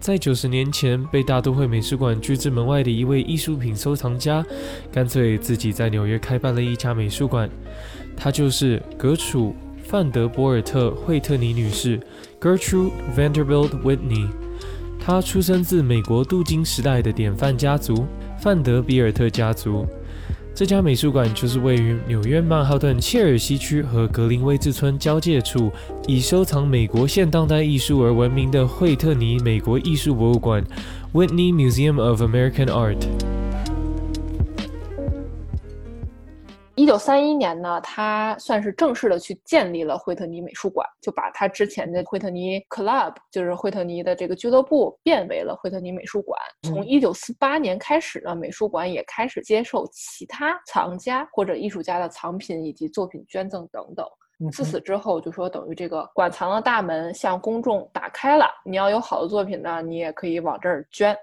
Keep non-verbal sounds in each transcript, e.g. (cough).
在九十年前被大都会美术馆拒之门外的一位艺术品收藏家，干脆自己在纽约开办了一家美术馆。她就是格楚·范德波尔特·惠特尼女士 （Gertrude Vanderbilt Whitney）。她出生自美国镀金时代的典范家族——范德比尔特家族。这家美术馆就是位于纽约曼哈顿切尔西区和格林威治村交界处，以收藏美国现当代艺术而闻名的惠特尼美国艺术博物馆 （Whitney Museum of American Art）。一九三一年呢，他算是正式的去建立了惠特尼美术馆，就把他之前的惠特尼 Club，就是惠特尼的这个俱乐部，变为了惠特尼美术馆。从一九四八年开始呢，美术馆也开始接受其他藏家或者艺术家的藏品以及作品捐赠等等。自此之后，就说等于这个馆藏的大门向公众打开了，你要有好的作品呢，你也可以往这儿捐。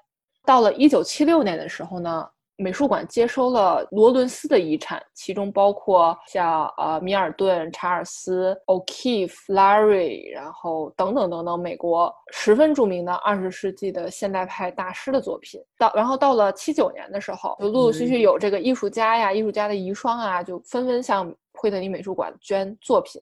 到了一九七六年的时候呢。美术馆接收了罗伦斯的遗产，其中包括像呃米尔顿、查尔斯、O'Keeffe、Larry，然后等等等等，美国十分著名的二十世纪的现代派大师的作品。到然后到了七九年的时候，就陆陆续续有这个艺术家呀、艺术家的遗孀啊，就纷纷向惠特尼美术馆捐作品，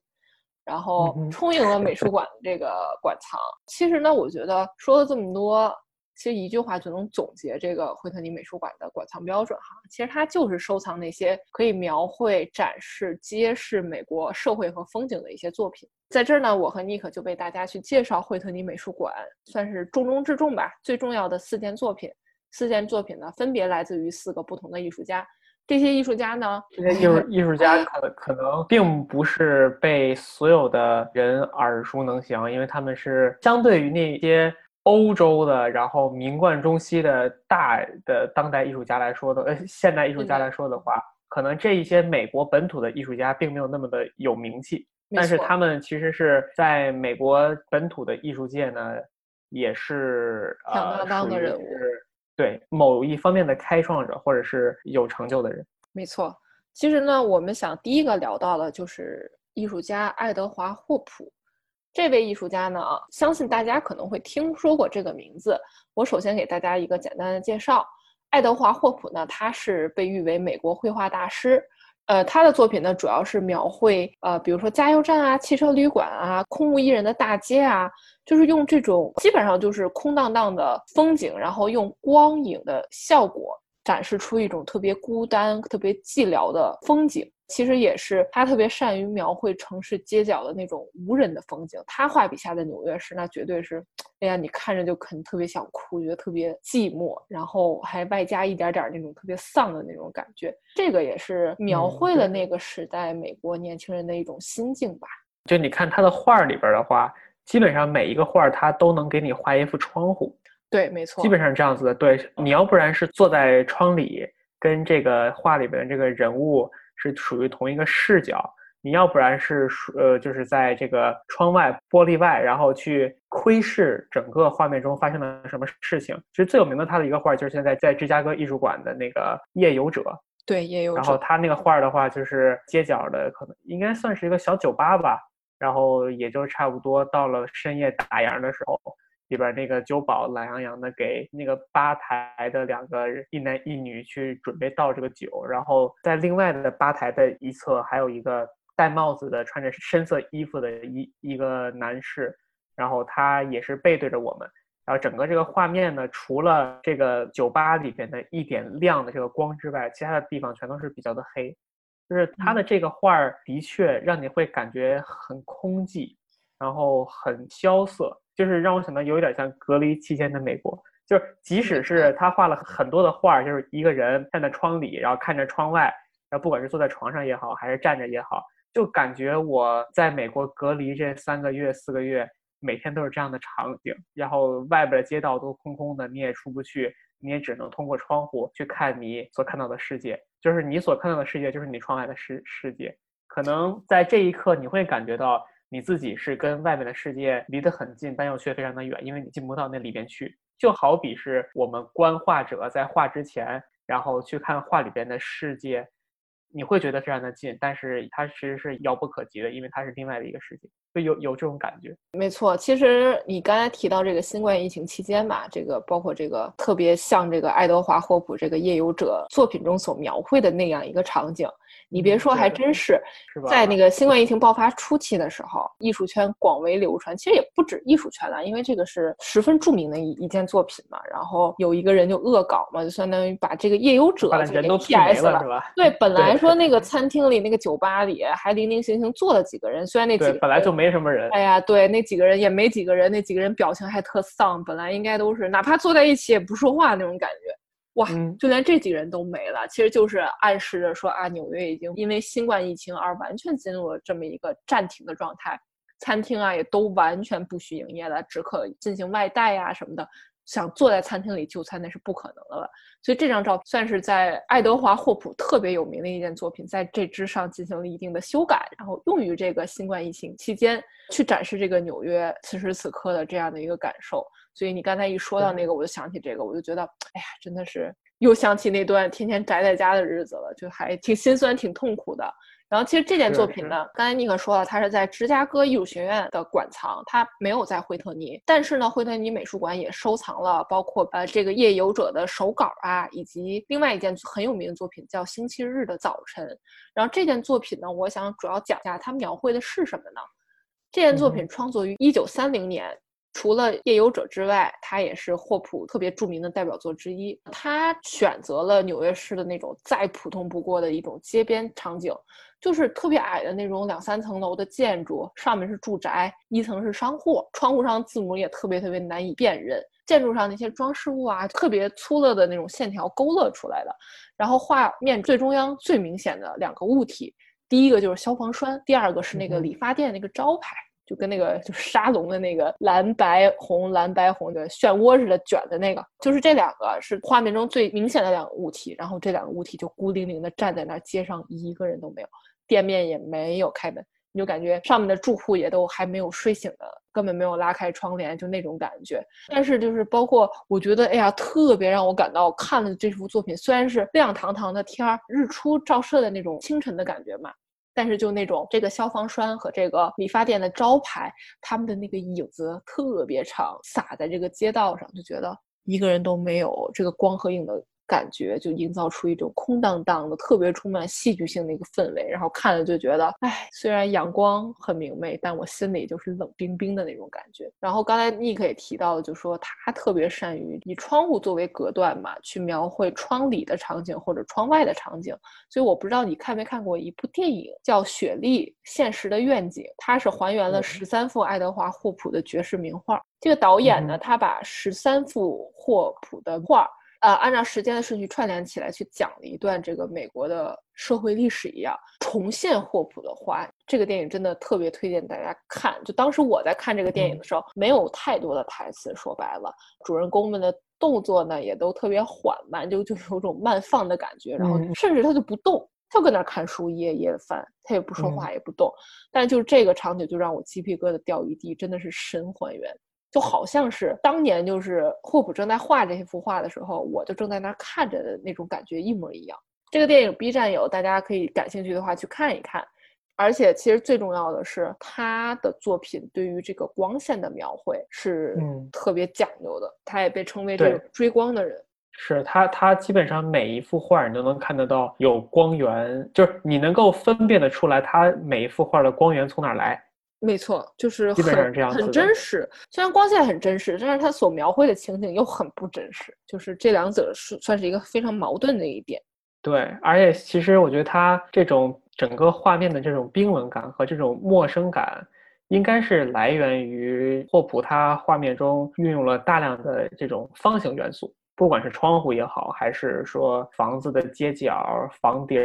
然后充盈了美术馆的这个馆藏。其实呢，我觉得说了这么多。其实一句话就能总结这个惠特尼美术馆的馆藏标准哈，其实它就是收藏那些可以描绘、展示、揭示美国社会和风景的一些作品。在这儿呢，我和尼克就为大家去介绍惠特尼美术馆，算是重中之重吧。最重要的四件作品，四件作品呢分别来自于四个不同的艺术家。这些艺术家呢，这些艺术艺术家可可能并不是被所有的人耳熟能详，因为他们是相对于那些。欧洲的，然后名冠中西的大的当代艺术家来说的，呃，现代艺术家来说的话，可能这一些美国本土的艺术家并没有那么的有名气，但是他们其实是在美国本土的艺术界呢，也是响当当的人物，对某一方面的开创者或者是有成就的人。没错，其实呢，我们想第一个聊到的就是艺术家爱德华霍普。这位艺术家呢，相信大家可能会听说过这个名字。我首先给大家一个简单的介绍：爱德华·霍普呢，他是被誉为美国绘画大师。呃，他的作品呢，主要是描绘呃，比如说加油站啊、汽车旅馆啊、空无一人的大街啊，就是用这种基本上就是空荡荡的风景，然后用光影的效果展示出一种特别孤单、特别寂寥的风景。其实也是他特别善于描绘城市街角的那种无人的风景。他画笔下的纽约市，那绝对是，哎呀，你看着就肯特别想哭，觉得特别寂寞，然后还外加一点点那种特别丧的那种感觉。这个也是描绘了那个时代美国年轻人的一种心境吧。就你看他的画里边的话，基本上每一个画他都能给你画一幅窗户。对，没错，基本上这样子的。对，你要不然是坐在窗里，跟这个画里边的这个人物。是属于同一个视角，你要不然是呃，就是在这个窗外玻璃外，然后去窥视整个画面中发生了什么事情。其实最有名的他的一个画，就是现在在芝加哥艺术馆的那个夜游者。对，夜游者。然后他那个画的话，就是街角的，可能应该算是一个小酒吧吧。然后也就差不多到了深夜打烊的时候。里边那个酒保懒洋洋的给那个吧台的两个一男一女去准备倒这个酒，然后在另外的吧台的一侧还有一个戴帽子的穿着深色衣服的一一个男士，然后他也是背对着我们，然后整个这个画面呢，除了这个酒吧里边的一点亮的这个光之外，其他的地方全都是比较的黑，就是他的这个画儿的确让你会感觉很空寂，然后很萧瑟。就是让我想到有一点像隔离期间的美国，就是即使是他画了很多的画，就是一个人站在窗里，然后看着窗外，然后不管是坐在床上也好，还是站着也好，就感觉我在美国隔离这三个月、四个月，每天都是这样的场景。然后外边的街道都空空的，你也出不去，你也只能通过窗户去看你所看到的世界。就是你所看到的世界，就是你窗外的世世界。可能在这一刻，你会感觉到。你自己是跟外面的世界离得很近，但又却非常的远，因为你进不到那里边去。就好比是我们观画者在画之前，然后去看画里边的世界，你会觉得非常的近，但是它其实是遥不可及的，因为它是另外的一个世界。就有有这种感觉。没错，其实你刚才提到这个新冠疫情期间嘛，这个包括这个特别像这个爱德华霍普这个夜游者作品中所描绘的那样一个场景。你别说，还真是，在那个新冠疫情爆发初期的时候，艺术圈广为流传。其实也不止艺术圈了，因为这个是十分著名的一一件作品嘛。然后有一个人就恶搞嘛，就相当于把这个夜游者人都 PS 了，是吧？对，本 (laughs) 来说那个餐厅里、那个酒吧里还零零星星坐了几个人，虽然那几个本来就没什么人。哎呀，对，那几个人也没几个人，那几个人表情还特丧。本来应该都是哪怕坐在一起也不说话那种感觉。哇，就连这几个人都没了，其实就是暗示着说啊，纽约已经因为新冠疫情而完全进入了这么一个暂停的状态，餐厅啊也都完全不许营业了，只可进行外带呀什么的，想坐在餐厅里就餐那是不可能的了。所以这张照算是在爱德华霍普特别有名的一件作品，在这之上进行了一定的修改，然后用于这个新冠疫情期间去展示这个纽约此时此刻的这样的一个感受。所以你刚才一说到那个，我就想起这个，我就觉得，哎呀，真的是又想起那段天天宅在家的日子了，就还挺心酸、挺痛苦的。然后其实这件作品呢，刚才尼克说了，它是在芝加哥艺术学院的馆藏，它没有在惠特尼。但是呢，惠特尼美术馆也收藏了包括呃这个夜游者的手稿啊，以及另外一件很有名的作品叫《星期日的早晨》。然后这件作品呢，我想主要讲一下它描绘的是什么呢？这件作品创作于一九三零年。除了夜游者之外，它也是霍普特别著名的代表作之一。他选择了纽约市的那种再普通不过的一种街边场景，就是特别矮的那种两三层楼的建筑，上面是住宅，一层是商户，窗户上字母也特别特别难以辨认。建筑上那些装饰物啊，特别粗勒的那种线条勾勒出来的。然后画面最中央最明显的两个物体，第一个就是消防栓，第二个是那个理发店那个招牌。就跟那个就是沙龙的那个蓝白红蓝白红的漩涡似的卷的那个，就是这两个是画面中最明显的两个物体，然后这两个物体就孤零零的站在那儿，街上一个人都没有，店面也没有开门，你就感觉上面的住户也都还没有睡醒的，根本没有拉开窗帘，就那种感觉。但是就是包括我觉得，哎呀，特别让我感到看了这幅作品，虽然是亮堂堂的天儿，日出照射的那种清晨的感觉嘛。但是就那种这个消防栓和这个理发店的招牌，他们的那个影子特别长，洒在这个街道上，就觉得一个人都没有，这个光和影的。感觉就营造出一种空荡荡的、特别充满戏剧性的一个氛围，然后看了就觉得，哎，虽然阳光很明媚，但我心里就是冷冰冰的那种感觉。然后刚才尼克也提到了，就说他特别善于以窗户作为隔断嘛，去描绘窗里的场景或者窗外的场景。所以我不知道你看没看过一部电影叫《雪莉：现实的愿景》，它是还原了十三幅爱德华霍普的绝世名画。这个导演呢，他把十三幅霍普的画。呃，按照时间的顺序串联起来，去讲了一段这个美国的社会历史一样，重现霍普的话。这个电影真的特别推荐大家看。就当时我在看这个电影的时候，没有太多的台词，说白了，主人公们的动作呢也都特别缓慢，就就是有种慢放的感觉。然后甚至他就不动，就搁那看书一页一页的翻，他也不说话也不动。但就是这个场景就让我鸡皮疙瘩掉一地，真的是神还原。就好像是当年就是霍普正在画这幅画的时候，我就正在那儿看着的那种感觉一模一样。这个电影 B 站有，大家可以感兴趣的话去看一看。而且其实最重要的是，他的作品对于这个光线的描绘是特别讲究的。他也被称为这个追光的人。是他，他基本上每一幅画你都能看得到有光源，就是你能够分辨得出来，他每一幅画的光源从哪来。没错，就是很很真实。虽然光线很真实，但是它所描绘的情景又很不真实。就是这两者是算是一个非常矛盾的一点。对，而且其实我觉得他这种整个画面的这种冰冷感和这种陌生感，应该是来源于霍普他画面中运用了大量的这种方形元素，不管是窗户也好，还是说房子的街角、房顶，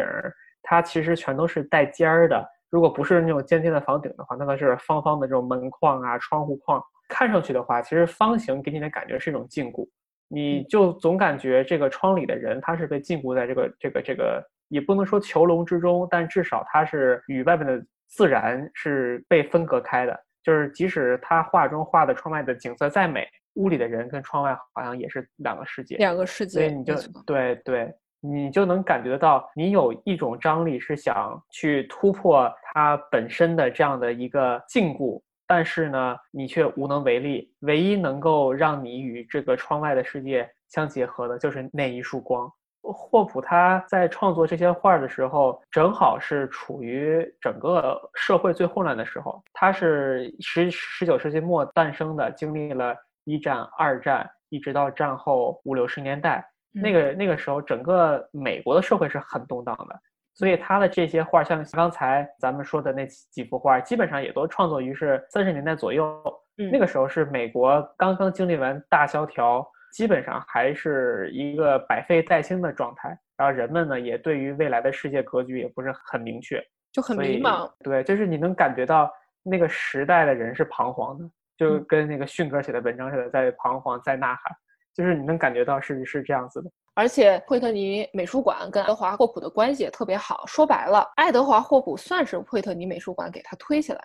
它其实全都是带尖儿的。如果不是那种尖尖的房顶的话，那个是方方的这种门框啊、窗户框，看上去的话，其实方形给你的感觉是一种禁锢，你就总感觉这个窗里的人他是被禁锢在这个这个这个，也不能说囚笼之中，但至少他是与外面的自然是被分隔开的。就是即使他画中画的窗外的景色再美，屋里的人跟窗外好像也是两个世界，两个世界。所以你就对对。你就能感觉到，你有一种张力是想去突破它本身的这样的一个禁锢，但是呢，你却无能为力。唯一能够让你与这个窗外的世界相结合的，就是那一束光。霍普他在创作这些画的时候，正好是处于整个社会最混乱的时候。他是十十九世纪末诞生的，经历了一战、二战，一直到战后五六十年代。那个那个时候，整个美国的社会是很动荡的，所以他的这些画，像刚才咱们说的那几幅画，基本上也都创作于是三十年代左右。那个时候是美国刚刚经历完大萧条。基本上还是一个百废待兴的状态，然后人们呢也对于未来的世界格局也不是很明确，就很迷茫。对，就是你能感觉到那个时代的人是彷徨的，就跟那个迅哥写的文章似的，在彷徨，在呐喊，就是你能感觉到是是这样子的。而且惠特尼美术馆跟爱德华霍普的关系也特别好，说白了，爱德华霍普算是惠特尼美术馆给他推起来。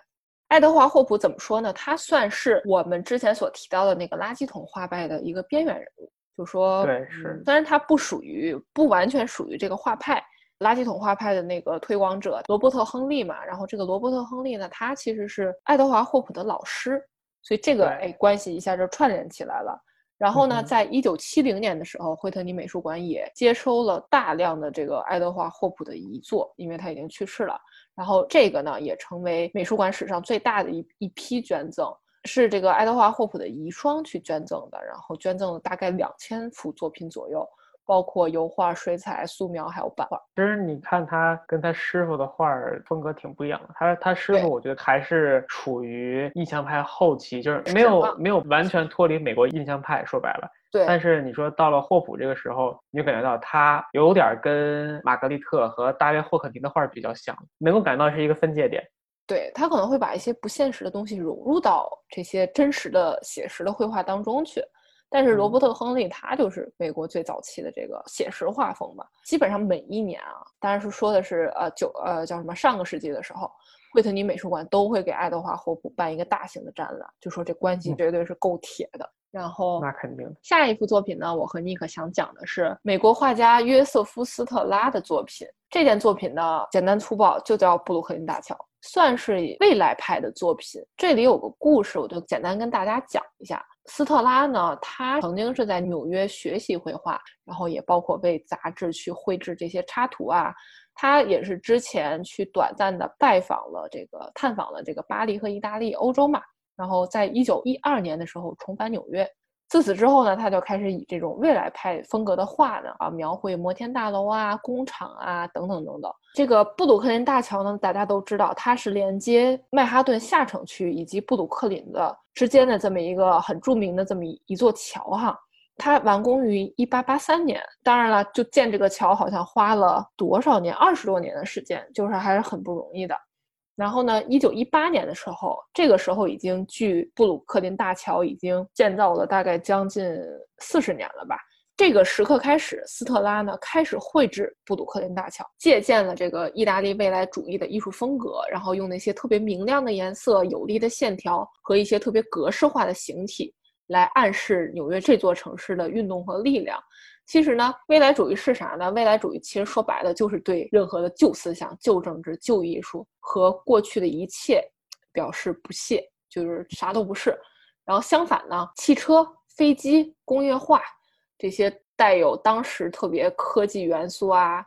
爱德华霍普怎么说呢？他算是我们之前所提到的那个垃圾桶画派的一个边缘人物。就说，对，是。虽然他不属于，不完全属于这个画派，垃圾桶画派的那个推广者罗伯特·亨利嘛。然后这个罗伯特·亨利呢，他其实是爱德华霍普的老师，所以这个哎关系一下就串联起来了。然后呢，在一九七零年的时候，惠特尼美术馆也接收了大量的这个爱德华霍普的遗作，因为他已经去世了。然后这个呢，也成为美术馆史上最大的一一批捐赠，是这个爱德华霍普的遗孀去捐赠的，然后捐赠了大概两千幅作品左右。包括油画、水彩、素描，还有版画。其实你看他跟他师傅的画风格挺不一样的。他他师傅，我觉得还是处于印象派后期，就是没有没有完全脱离美国印象派。说白了，对。但是你说到了霍普这个时候，你就感觉到他有点跟玛格丽特和大卫霍克尼的画比较像，能够感到是一个分界点。对他可能会把一些不现实的东西融入到这些真实的写实的绘画当中去。但是罗伯特·亨利他就是美国最早期的这个写实画风吧，基本上每一年啊，当然是说的是呃九呃叫什么上个世纪的时候，惠特尼美术馆都会给爱德华·霍普办一个大型的展览，就说这关系绝对是够铁的。然后那肯定。下一幅作品呢，我和尼克想讲的是美国画家约瑟夫·斯特拉的作品。这件作品呢，简单粗暴就叫布鲁克林大桥，算是未来派的作品。这里有个故事，我就简单跟大家讲一下。斯特拉呢，他曾经是在纽约学习绘画，然后也包括为杂志去绘制这些插图啊。他也是之前去短暂的拜访了这个、探访了这个巴黎和意大利、欧洲嘛。然后在一九一二年的时候重返纽约。自此之后呢，他就开始以这种未来派风格的画呢啊，描绘摩天大楼啊、工厂啊等等等等。这个布鲁克林大桥呢，大家都知道，它是连接曼哈顿下城区以及布鲁克林的之间的这么一个很著名的这么一一座桥哈。它完工于一八八三年，当然了，就建这个桥好像花了多少年，二十多年的时间，就是还是很不容易的。然后呢，一九一八年的时候，这个时候已经距布鲁克林大桥已经建造了大概将近四十年了吧。这个时刻开始，斯特拉呢开始绘制布鲁克林大桥，借鉴了这个意大利未来主义的艺术风格，然后用那些特别明亮的颜色、有力的线条和一些特别格式化的形体，来暗示纽约这座城市的运动和力量。其实呢，未来主义是啥呢？未来主义其实说白了就是对任何的旧思想、旧政治、旧艺术和过去的一切表示不屑，就是啥都不是。然后相反呢，汽车、飞机、工业化这些带有当时特别科技元素啊，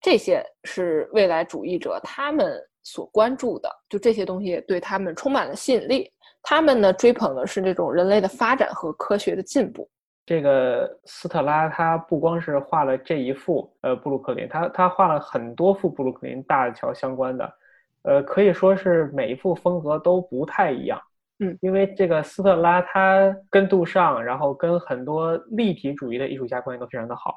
这些是未来主义者他们所关注的，就这些东西对他们充满了吸引力。他们呢追捧的是这种人类的发展和科学的进步。这个斯特拉他不光是画了这一幅，呃，布鲁克林，他他画了很多幅布鲁克林大桥相关的，呃，可以说是每一幅风格都不太一样。嗯，因为这个斯特拉他跟杜尚，然后跟很多立体主义的艺术家关系都非常的好，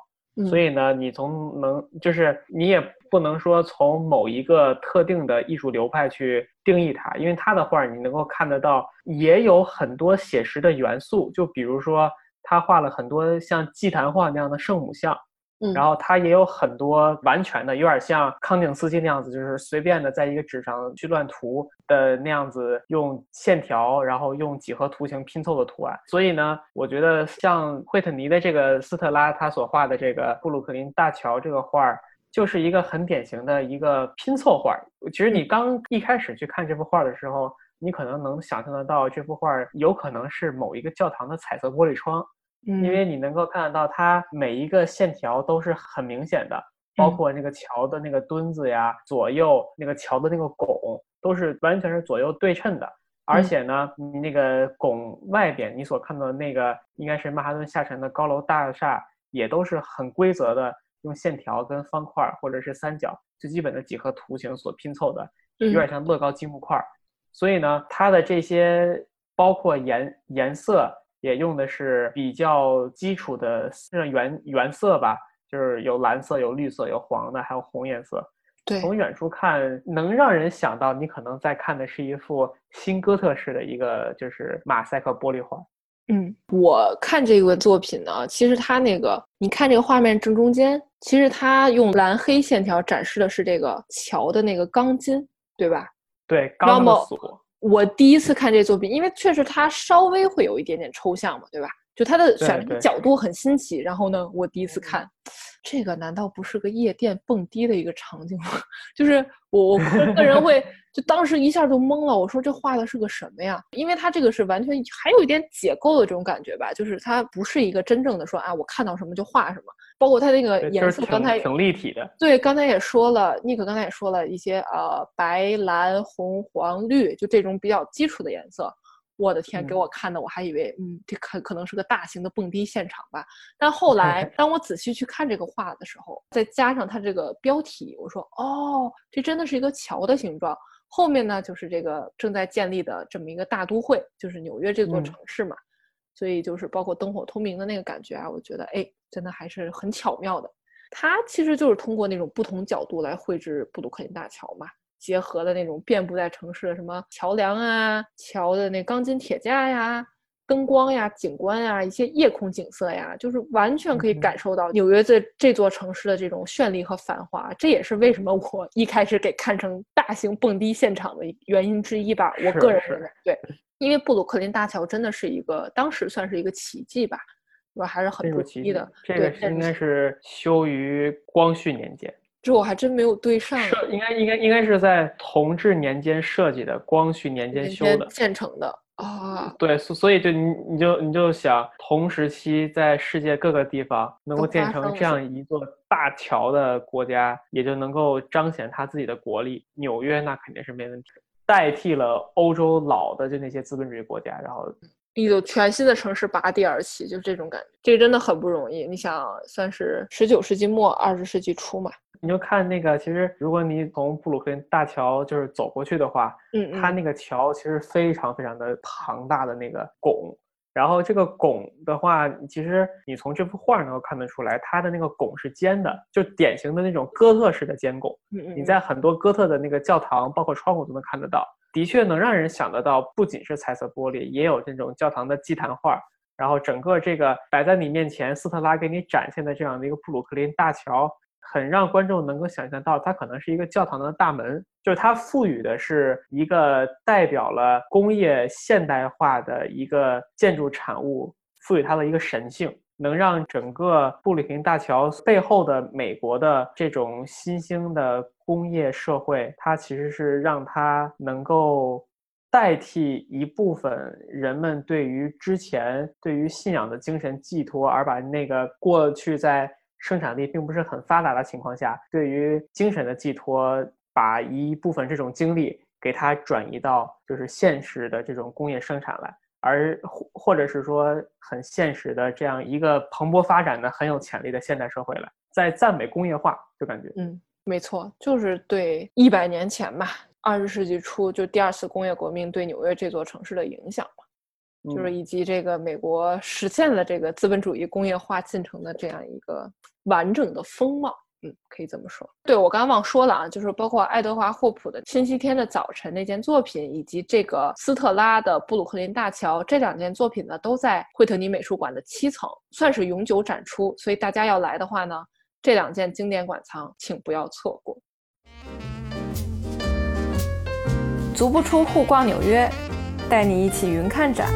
所以呢，你从能就是你也不能说从某一个特定的艺术流派去定义它，因为他的画你能够看得到，也有很多写实的元素，就比如说。他画了很多像祭坛画那样的圣母像，嗯然后他也有很多完全的，有点像康定斯基那样子，就是随便的在一个纸上去乱涂的那样子，用线条，然后用几何图形拼凑的图案。所以呢，我觉得像惠特尼的这个斯特拉他所画的这个布鲁克林大桥这个画儿，就是一个很典型的一个拼凑画儿。其实你刚一开始去看这幅画的时候，你可能能想象得到这幅画儿有可能是某一个教堂的彩色玻璃窗。嗯，因为你能够看得到它每一个线条都是很明显的，包括那个桥的那个墩子呀，左右那个桥的那个拱都是完全是左右对称的。而且呢，你那个拱外边你所看到的那个应该是曼哈顿下沉的高楼大厦，也都是很规则的，用线条跟方块或者是三角最基本的几何图形所拼凑的，有点像乐高积木块儿。所以呢，它的这些包括颜颜色。也用的是比较基础的原原色吧，就是有蓝色、有绿色、有黄的，还有红颜色。对，从远处看，能让人想到你可能在看的是一幅新哥特式的一个就是马赛克玻璃画。嗯，我看这个作品呢，其实它那个，你看这个画面正中间，其实它用蓝黑线条展示的是这个桥的那个钢筋，对吧？对，钢的锁。我第一次看这作品，因为确实它稍微会有一点点抽象嘛，对吧？就它的选的角度很新奇。然后呢，我第一次看，这个难道不是个夜店蹦迪的一个场景吗？(laughs) 就是我我个人会就当时一下就懵了，我说这画的是个什么呀？因为它这个是完全还有一点解构的这种感觉吧，就是它不是一个真正的说啊，我看到什么就画什么。包括它那个颜色，刚才挺立体的。对，刚才也说了，尼克刚才也说了一些呃，白、蓝、红、黄、绿，就这种比较基础的颜色。我的天，给我看的，我还以为嗯，这可可能是个大型的蹦迪现场吧。但后来，(laughs) 当我仔细去看这个画的时候，再加上它这个标题，我说哦，这真的是一个桥的形状。后面呢，就是这个正在建立的这么一个大都会，就是纽约这座城市嘛。所以就是包括灯火通明的那个感觉啊，我觉得哎，真的还是很巧妙的。它其实就是通过那种不同角度来绘制布鲁克林大桥嘛，结合的那种遍布在城市的什么桥梁啊、桥的那钢筋铁架呀、灯光呀、景观呀、一些夜空景色呀，就是完全可以感受到纽约这这座城市的这种绚丽和繁华。这也是为什么我一开始给看成大型蹦迪现场的原因之一吧。我个人认为，对。因为布鲁克林大桥真的是一个当时算是一个奇迹吧，我还是很不容易的。这个应该是修于光绪年间，这我还真没有对上。设应该应该应该是在同治年间设计的，光绪年间修的建成的啊。对，所所以就你你就你就想，同时期在世界各个地方能够建成这样一座大桥的国家，也就能够彰显他自己的国力。纽约那肯定是没问题。代替了欧洲老的就那些资本主义国家，然后一座全新的城市拔地而起，就这种感觉，这真的很不容易。你想，算是十九世纪末二十世纪初嘛？你就看那个，其实如果你从布鲁克林大桥就是走过去的话，嗯，它那个桥其实非常非常的庞大的那个拱。然后这个拱的话，其实你从这幅画能够看得出来，它的那个拱是尖的，就典型的那种哥特式的尖拱。嗯你在很多哥特的那个教堂，包括窗户都能看得到，的确能让人想得到，不仅是彩色玻璃，也有这种教堂的祭坛画。然后整个这个摆在你面前，斯特拉给你展现的这样的一个布鲁克林大桥。很让观众能够想象到，它可能是一个教堂的大门，就是它赋予的是一个代表了工业现代化的一个建筑产物，赋予它的一个神性，能让整个布鲁克林大桥背后的美国的这种新兴的工业社会，它其实是让它能够代替一部分人们对于之前对于信仰的精神寄托，而把那个过去在。生产力并不是很发达的情况下，对于精神的寄托，把一部分这种精力给它转移到就是现实的这种工业生产来，而或或者是说很现实的这样一个蓬勃发展的很有潜力的现代社会来，在赞美工业化，就感觉嗯，没错，就是对一百年前吧，二十世纪初就第二次工业革命对纽约这座城市的影响嘛。就是以及这个美国实现了这个资本主义工业化进程的这样一个完整的风貌，嗯，可以这么说。对我刚刚忘说了啊，就是包括爱德华霍普的《星期天的早晨》那件作品，以及这个斯特拉的布鲁克林大桥这两件作品呢，都在惠特尼美术馆的七层，算是永久展出。所以大家要来的话呢，这两件经典馆藏，请不要错过。足不出户逛纽约，带你一起云看展。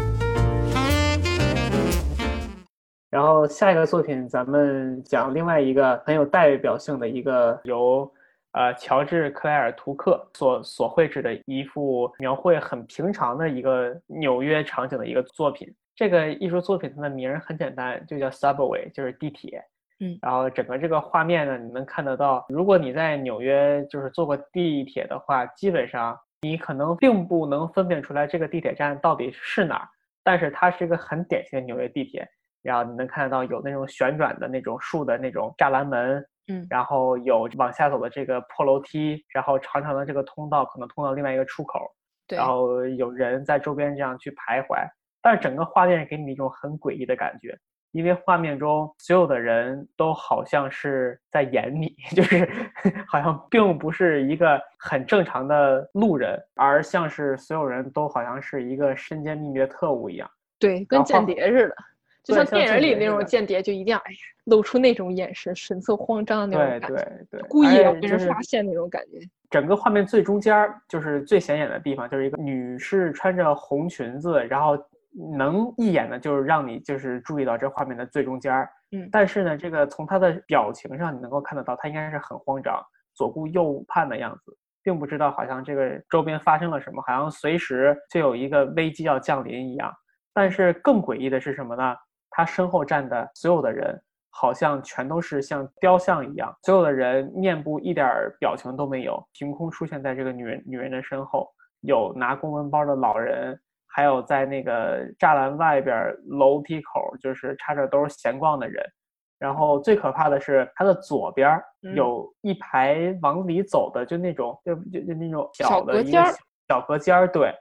然后下一个作品，咱们讲另外一个很有代表性的一个由呃乔治克莱尔图克所所绘制的一幅描绘很平常的一个纽约场景的一个作品。这个艺术作品它的名儿很简单，就叫 Subway，就是地铁。嗯，然后整个这个画面呢，你能看得到，如果你在纽约就是坐过地铁的话，基本上你可能并不能分辨出来这个地铁站到底是哪儿，但是它是一个很典型的纽约地铁。然后你能看得到有那种旋转的那种树的那种栅栏门，嗯，然后有往下走的这个破楼梯，然后长长的这个通道可能通到另外一个出口，对，然后有人在周边这样去徘徊，但是整个画面给你一种很诡异的感觉，因为画面中所有的人都好像是在演你，(laughs) 就是好像并不是一个很正常的路人，而像是所有人都好像是一个身兼秘密的特务一样，对，跟间谍似的。就像电影里那种间谍，就一定要哎呀，露出那种眼神，神色慌张的那种感觉，对对，故意要被人发现那种感觉。整个画面最中间就是最显眼的地方，就是一个女士穿着红裙子，然后能一眼的就是让你就是注意到这画面的最中间嗯，但是呢，这个从她的表情上你能够看得到，她应该是很慌张，左顾右盼的样子，并不知道好像这个周边发生了什么，好像随时就有一个危机要降临一样。但是更诡异的是什么呢？他身后站的所有的人，好像全都是像雕像一样，所有的人面部一点表情都没有，凭空出现在这个女人女人的身后。有拿公文包的老人，还有在那个栅栏外边楼梯口，就是插着兜闲逛的人。然后最可怕的是，他的左边有一排往里走的，就那种就就就那种小的一个小隔间儿。对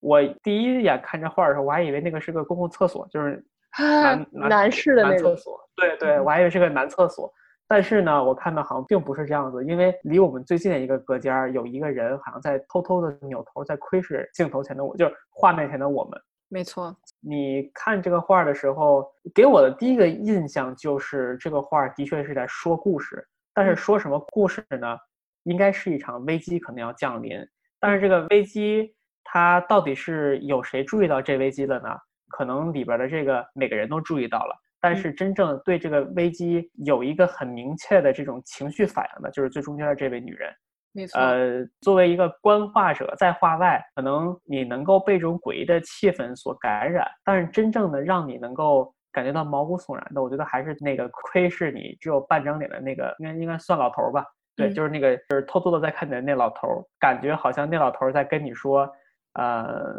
我第一眼看这画的时候，我还以为那个是个公共厕所，就是。男男士的那厕所，对对，我还以为是个男厕所，但是呢，我看到好像并不是这样子，因为离我们最近的一个隔间有一个人，好像在偷偷的扭头在窥视镜头前的我，就是画面前的我们。没错，你看这个画的时候，给我的第一个印象就是这个画的确是在说故事，但是说什么故事呢？应该是一场危机可能要降临，但是这个危机它到底是有谁注意到这危机了呢？可能里边的这个每个人都注意到了，但是真正对这个危机有一个很明确的这种情绪反应的，就是最中间的这位女人。没错。呃，作为一个观画者，在画外，可能你能够被这种诡异的气氛所感染，但是真正的让你能够感觉到毛骨悚然的，我觉得还是那个窥视你只有半张脸的那个，应该应该算老头吧？对，就是那个就是偷偷的在看你的那老头，感觉好像那老头在跟你说。呃，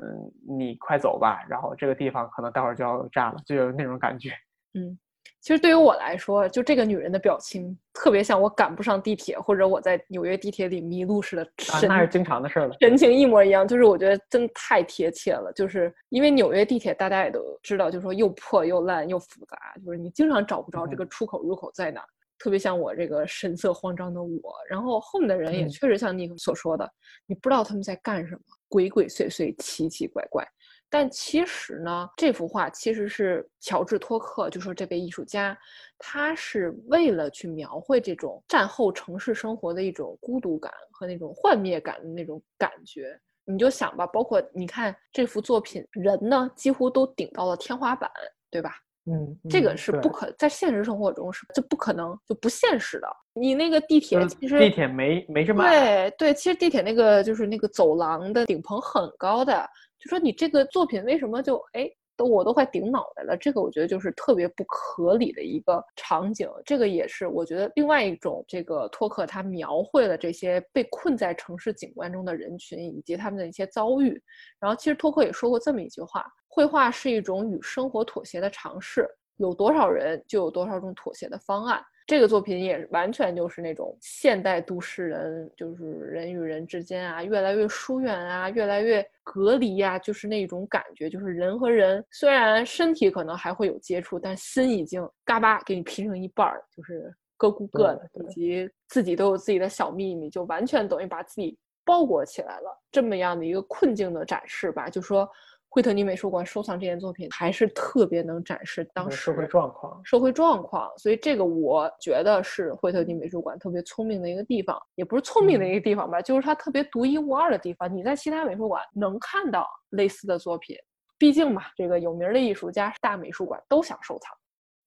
你快走吧，然后这个地方可能待会儿就要炸了，就有那种感觉。(laughs) 嗯，其实对于我来说，就这个女人的表情特别像我赶不上地铁，或者我在纽约地铁里迷路似的。啊，那是经常的事了。神情一模一样，就是我觉得真太贴切了。就是因为纽约地铁大家也都知道，就是说又破又烂又复杂，就是你经常找不着这个出口入口在哪。特别像我这个神色慌张的我，然后后面的人也确实像你所说的，你不知道他们在干什么，鬼鬼祟祟，奇奇怪怪。但其实呢，这幅画其实是乔治托克，就说这位艺术家，他是为了去描绘这种战后城市生活的一种孤独感和那种幻灭感的那种感觉。你就想吧，包括你看这幅作品，人呢几乎都顶到了天花板，对吧？嗯，这个是不可在现实生活中是就不可能就不现实的。你那个地铁其实地铁没没这么对对，其实地铁那个就是那个走廊的顶棚很高的，就说你这个作品为什么就哎。都我都快顶脑袋了，这个我觉得就是特别不合理的一个场景。这个也是我觉得另外一种这个托克他描绘了这些被困在城市景观中的人群以及他们的一些遭遇。然后其实托克也说过这么一句话：绘画是一种与生活妥协的尝试，有多少人就有多少种妥协的方案。这个作品也完全就是那种现代都市人，就是人与人之间啊，越来越疏远啊，越来越隔离啊，就是那种感觉，就是人和人虽然身体可能还会有接触，但心已经嘎巴给你劈成一半儿，就是各顾各的，以及自己都有自己的小秘密，就完全等于把自己包裹起来了。这么样的一个困境的展示吧，就说惠特尼美术馆收藏这件作品，还是特别能展示当时社会状况。社会状况，所以这个我觉得是惠特尼美术馆特别聪明的一个地方，也不是聪明的一个地方吧，就是它特别独一无二的地方。你在其他美术馆能看到类似的作品，毕竟嘛，这个有名的艺术家、大美术馆都想收藏，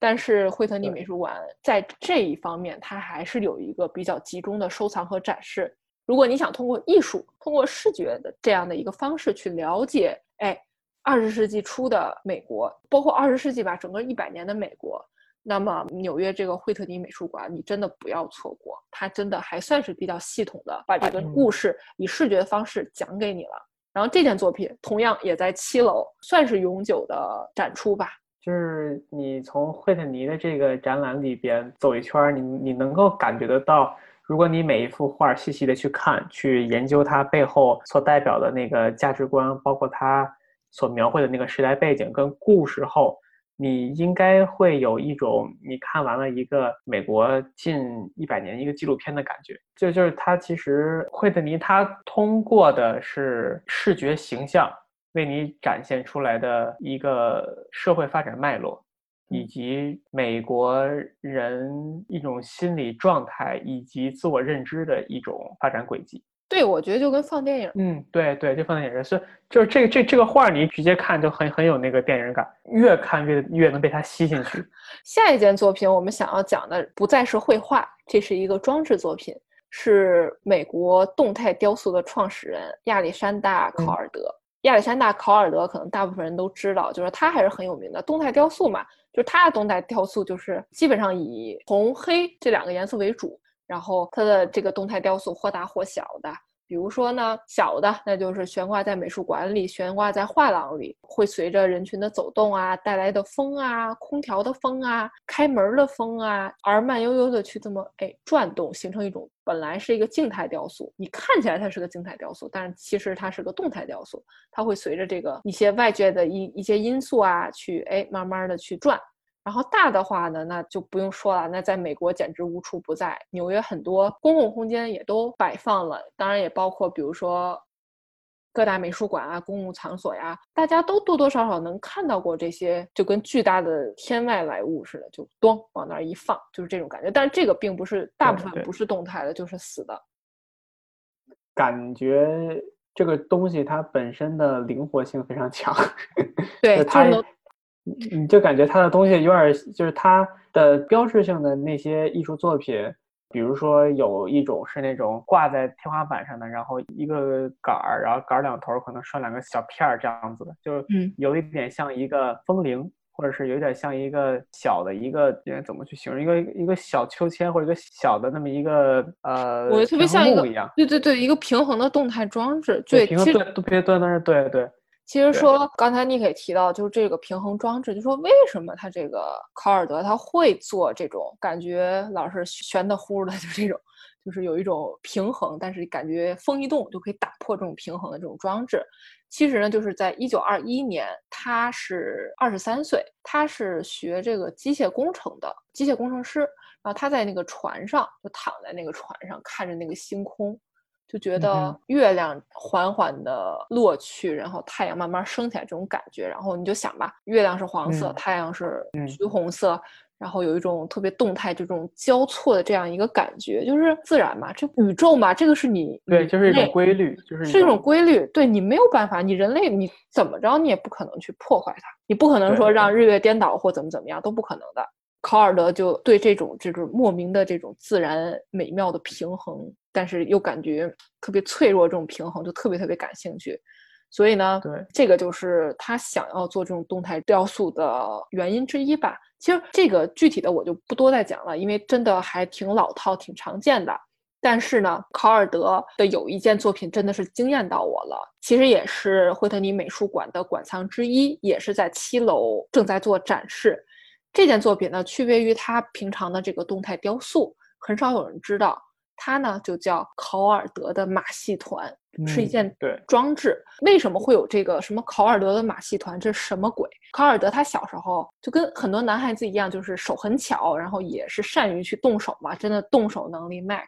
但是惠特尼美术馆在这一方面，它还是有一个比较集中的收藏和展示。如果你想通过艺术、通过视觉的这样的一个方式去了解，哎。二十世纪初的美国，包括二十世纪吧，整个一百年的美国，那么纽约这个惠特尼美术馆，你真的不要错过，它真的还算是比较系统的把这个故事以视觉的方式讲给你了。然后这件作品同样也在七楼，算是永久的展出吧。就是你从惠特尼的这个展览里边走一圈，你你能够感觉得到，如果你每一幅画细细的去看，去研究它背后所代表的那个价值观，包括它。所描绘的那个时代背景跟故事后，你应该会有一种你看完了一个美国近一百年一个纪录片的感觉。就就是他其实惠特尼他通过的是视觉形象为你展现出来的一个社会发展脉络，以及美国人一种心理状态以及自我认知的一种发展轨迹。对，我觉得就跟放电影，嗯，对对，就放电影，所以就是这个这这个画，你直接看就很很有那个电影感，越看越越能被它吸进去。(laughs) 下一件作品我们想要讲的不再是绘画，这是一个装置作品，是美国动态雕塑的创始人亚历山大·考尔德。亚历山大·考尔德可能大部分人都知道，就是他还是很有名的动态雕塑嘛，就是他的动态雕塑就是基本上以红黑这两个颜色为主。然后它的这个动态雕塑或大或小的，比如说呢，小的那就是悬挂在美术馆里，悬挂在画廊里，会随着人群的走动啊，带来的风啊，空调的风啊，开门的风啊，而慢悠悠的去这么哎转动，形成一种本来是一个静态雕塑，你看起来它是个静态雕塑，但是其实它是个动态雕塑，它会随着这个一些外界的一一些因素啊，去哎慢慢的去转。然后大的话呢，那就不用说了，那在美国简直无处不在。纽约很多公共空间也都摆放了，当然也包括比如说各大美术馆啊、公共场所呀，大家都多多少少能看到过这些，就跟巨大的天外来物似的，就咚往那儿一放，就是这种感觉。但是这个并不是大部分不是动态的，就是死的。感觉这个东西它本身的灵活性非常强，(laughs) 对它。你就感觉他的东西有点，就是他的标志性的那些艺术作品，比如说有一种是那种挂在天花板上的，然后一个杆儿，然后杆儿两头可能拴两个小片儿这样子的，就有一点像一个风铃，或者是有点像一个小的一个，怎么去形容？一个一个小秋千或者一个小的那么一个呃，我特别像一样，对对对，一个平衡的动态装置，对，平衡对，都别对，那是对对。其实说，刚才你可以提到，就是这个平衡装置，就说为什么他这个考尔德他会做这种感觉老是悬的乎的，就这种，就是有一种平衡，但是感觉风一动就可以打破这种平衡的这种装置。其实呢，就是在一九二一年，他是二十三岁，他是学这个机械工程的机械工程师，然后他在那个船上就躺在那个船上看着那个星空。就觉得月亮缓缓的落去，然后太阳慢慢升起来这种感觉，然后你就想吧，月亮是黄色，太阳是橘红色，然后有一种特别动态这种交错的这样一个感觉，就是自然嘛，这宇宙嘛，这个是你对，就是一种规律，就是是一种规律，对你没有办法，你人类你怎么着你也不可能去破坏它，你不可能说让日月颠倒或怎么怎么样都不可能的。考尔德就对这种这种莫名的这种自然美妙的平衡。但是又感觉特别脆弱，这种平衡就特别特别感兴趣，所以呢，对这个就是他想要做这种动态雕塑的原因之一吧。其实这个具体的我就不多再讲了，因为真的还挺老套、挺常见的。但是呢，考尔德的有一件作品真的是惊艳到我了，其实也是惠特尼美术馆的馆藏之一，也是在七楼正在做展示。这件作品呢，区别于他平常的这个动态雕塑，很少有人知道。它呢就叫考尔德的马戏团，是一件装置。为什么会有这个什么考尔德的马戏团？这是什么鬼？考尔德他小时候就跟很多男孩子一样，就是手很巧，然后也是善于去动手嘛，真的动手能力 max。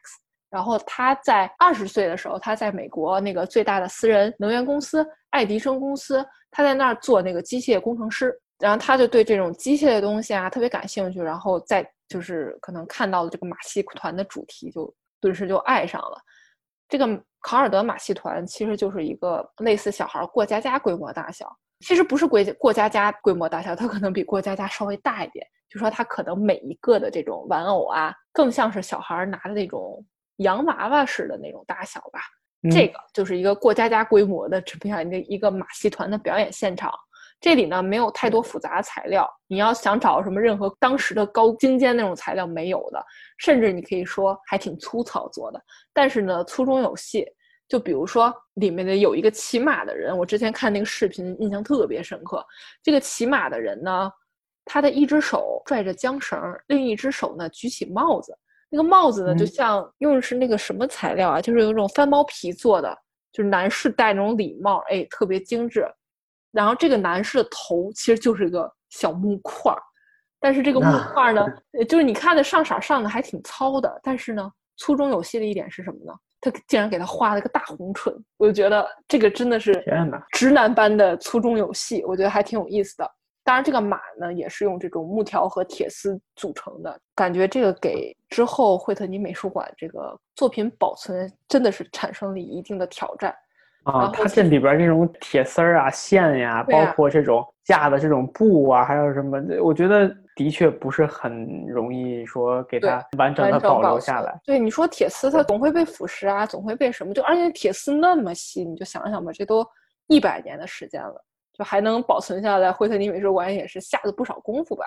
然后他在二十岁的时候，他在美国那个最大的私人能源公司爱迪生公司，他在那儿做那个机械工程师。然后他就对这种机械的东西啊特别感兴趣，然后再就是可能看到了这个马戏团的主题，就顿时就爱上了。这个考尔德马戏团其实就是一个类似小孩过家家规模大小，其实不是过过家家规模大小，它可能比过家家稍微大一点。就说它可能每一个的这种玩偶啊，更像是小孩拿的那种洋娃娃似的那种大小吧。这个就是一个过家家规模的这么样一个一个马戏团的表演现场。这里呢没有太多复杂材料，你要想找什么任何当时的高精尖那种材料没有的，甚至你可以说还挺粗糙做的，但是呢粗中有细。就比如说里面的有一个骑马的人，我之前看那个视频印象特别深刻。这个骑马的人呢，他的一只手拽着缰绳，另一只手呢举起帽子，那个帽子呢就像用的是那个什么材料啊，就是有种翻毛皮做的，就是男士戴那种礼帽，哎，特别精致。然后这个男士的头其实就是一个小木块儿，但是这个木块儿呢，就是你看的上色上的还挺糙的，但是呢，粗中有细的一点是什么呢？他竟然给他画了个大红唇，我就觉得这个真的是直男般的粗中有细，我觉得还挺有意思的。当然，这个马呢也是用这种木条和铁丝组成的，感觉这个给之后惠特尼美术馆这个作品保存真的是产生了一定的挑战。啊，它这里边这种铁丝儿啊、线呀，包括这种架的这种布啊，还有什么，我觉得的确不是很容易说给它完整的保留下来。对，你说铁丝它总会被腐蚀啊，总会被什么？就而且铁丝那么细，你就想想吧，这都一百年的时间了，就还能保存下来。惠特尼美术馆也是下了不少功夫吧，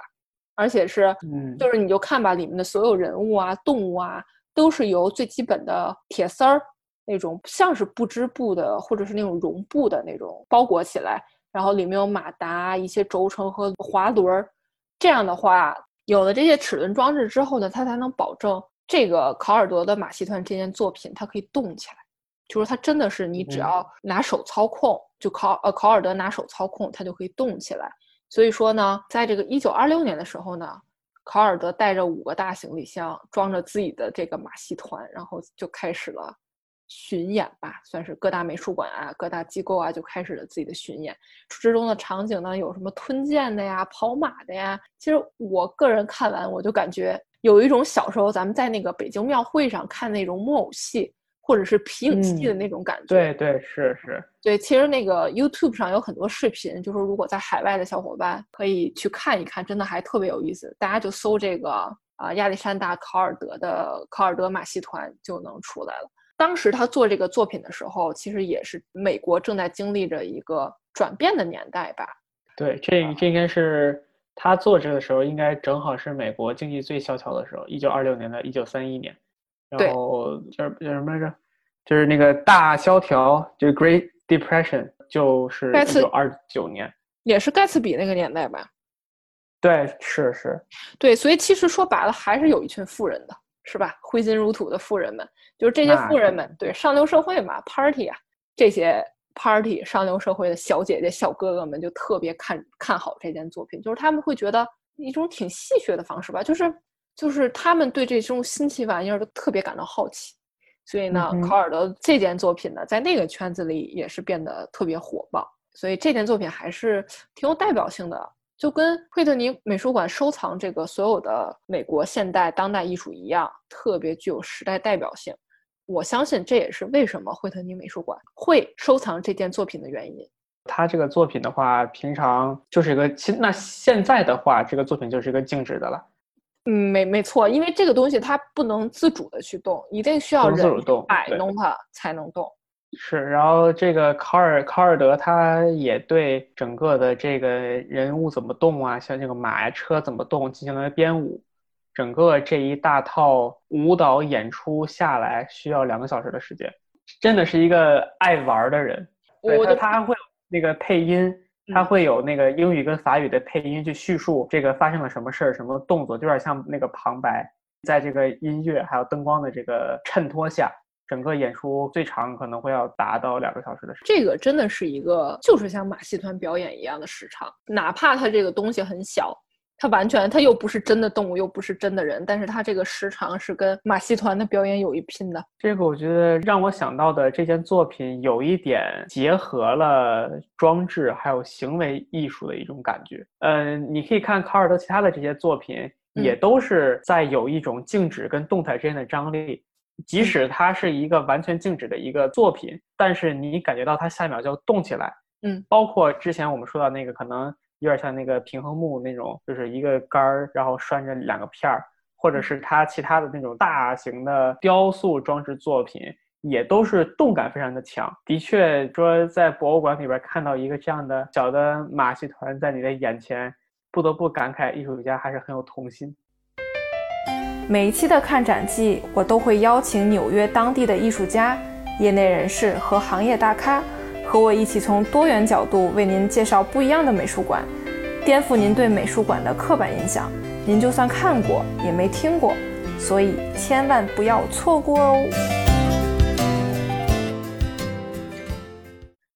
而且是，嗯，就是你就看吧，里面的所有人物啊、动物啊，都是由最基本的铁丝儿。那种像是不织布的，或者是那种绒布的那种包裹起来，然后里面有马达、一些轴承和滑轮儿。这样的话，有了这些齿轮装置之后呢，它才能保证这个考尔德的马戏团这件作品它可以动起来。就是它真的是你只要拿手操控，就考呃考尔德拿手操控，它就可以动起来。所以说呢，在这个一九二六年的时候呢，考尔德带着五个大行李箱，装着自己的这个马戏团，然后就开始了。巡演吧，算是各大美术馆啊、各大机构啊就开始了自己的巡演。之中的场景呢，有什么吞剑的呀、跑马的呀。其实我个人看完，我就感觉有一种小时候咱们在那个北京庙会上看那种木偶戏或者是皮影戏的那种感觉。对对是是。对，其实那个 YouTube 上有很多视频，就是如果在海外的小伙伴可以去看一看，真的还特别有意思。大家就搜这个啊亚历山大考尔德的考尔德马戏团就能出来了。当时他做这个作品的时候，其实也是美国正在经历着一个转变的年代吧？对，这这应该是他做这个时候，应该正好是美国经济最萧条的时候，一九二六年到一九三一年，然后叫叫什么来着？就是那个大萧条，就是 Great Depression，就是一九二九年，也是盖茨比那个年代吧？对，是是，对，所以其实说白了，还是有一群富人的。是吧？挥金如土的富人们，就是这些富人们，对上流社会嘛，party 啊，这些 party 上流社会的小姐姐、小哥哥们就特别看看好这件作品，就是他们会觉得一种挺戏谑的方式吧，就是就是他们对这种新奇玩意儿都特别感到好奇，所以呢，考尔德这件作品呢，在那个圈子里也是变得特别火爆，所以这件作品还是挺有代表性的。就跟惠特尼美术馆收藏这个所有的美国现代当代艺术一样，特别具有时代代表性。我相信这也是为什么惠特尼美术馆会收藏这件作品的原因。他这个作品的话，平常就是一个其那现在的话，这个作品就是一个静止的了。嗯，没没错，因为这个东西它不能自主的去动，一定需要人摆弄它才能动。是，然后这个考尔考尔德他也对整个的这个人物怎么动啊，像这个马呀车怎么动进行了编舞，整个这一大套舞蹈演出下来需要两个小时的时间，真的是一个爱玩的人。对他他还会有那个配音，他会有那个英语跟法语的配音去叙述这个发生了什么事儿、什么动作，就有点像那个旁白，在这个音乐还有灯光的这个衬托下。整个演出最长可能会要达到两个小时的时间，这个真的是一个就是像马戏团表演一样的时长，哪怕它这个东西很小，它完全，它又不是真的动物，又不是真的人，但是它这个时长是跟马戏团的表演有一拼的。这个我觉得让我想到的这件作品有一点结合了装置还有行为艺术的一种感觉。嗯，你可以看卡尔德其他的这些作品，也都是在有一种静止跟动态之间的张力。即使它是一个完全静止的一个作品，但是你感觉到它下一秒就动起来。嗯，包括之前我们说到那个可能。有点像那个平衡木那种，就是一个杆儿，然后拴着两个片儿，或者是它其他的那种大型的雕塑装置作品，也都是动感非常的强。的确，说在博物馆里边看到一个这样的小的马戏团在你的眼前，不得不感慨艺术家还是很有童心。每一期的看展季，我都会邀请纽约当地的艺术家、业内人士和行业大咖。和我一起从多元角度为您介绍不一样的美术馆，颠覆您对美术馆的刻板印象。您就算看过也没听过，所以千万不要错过哦。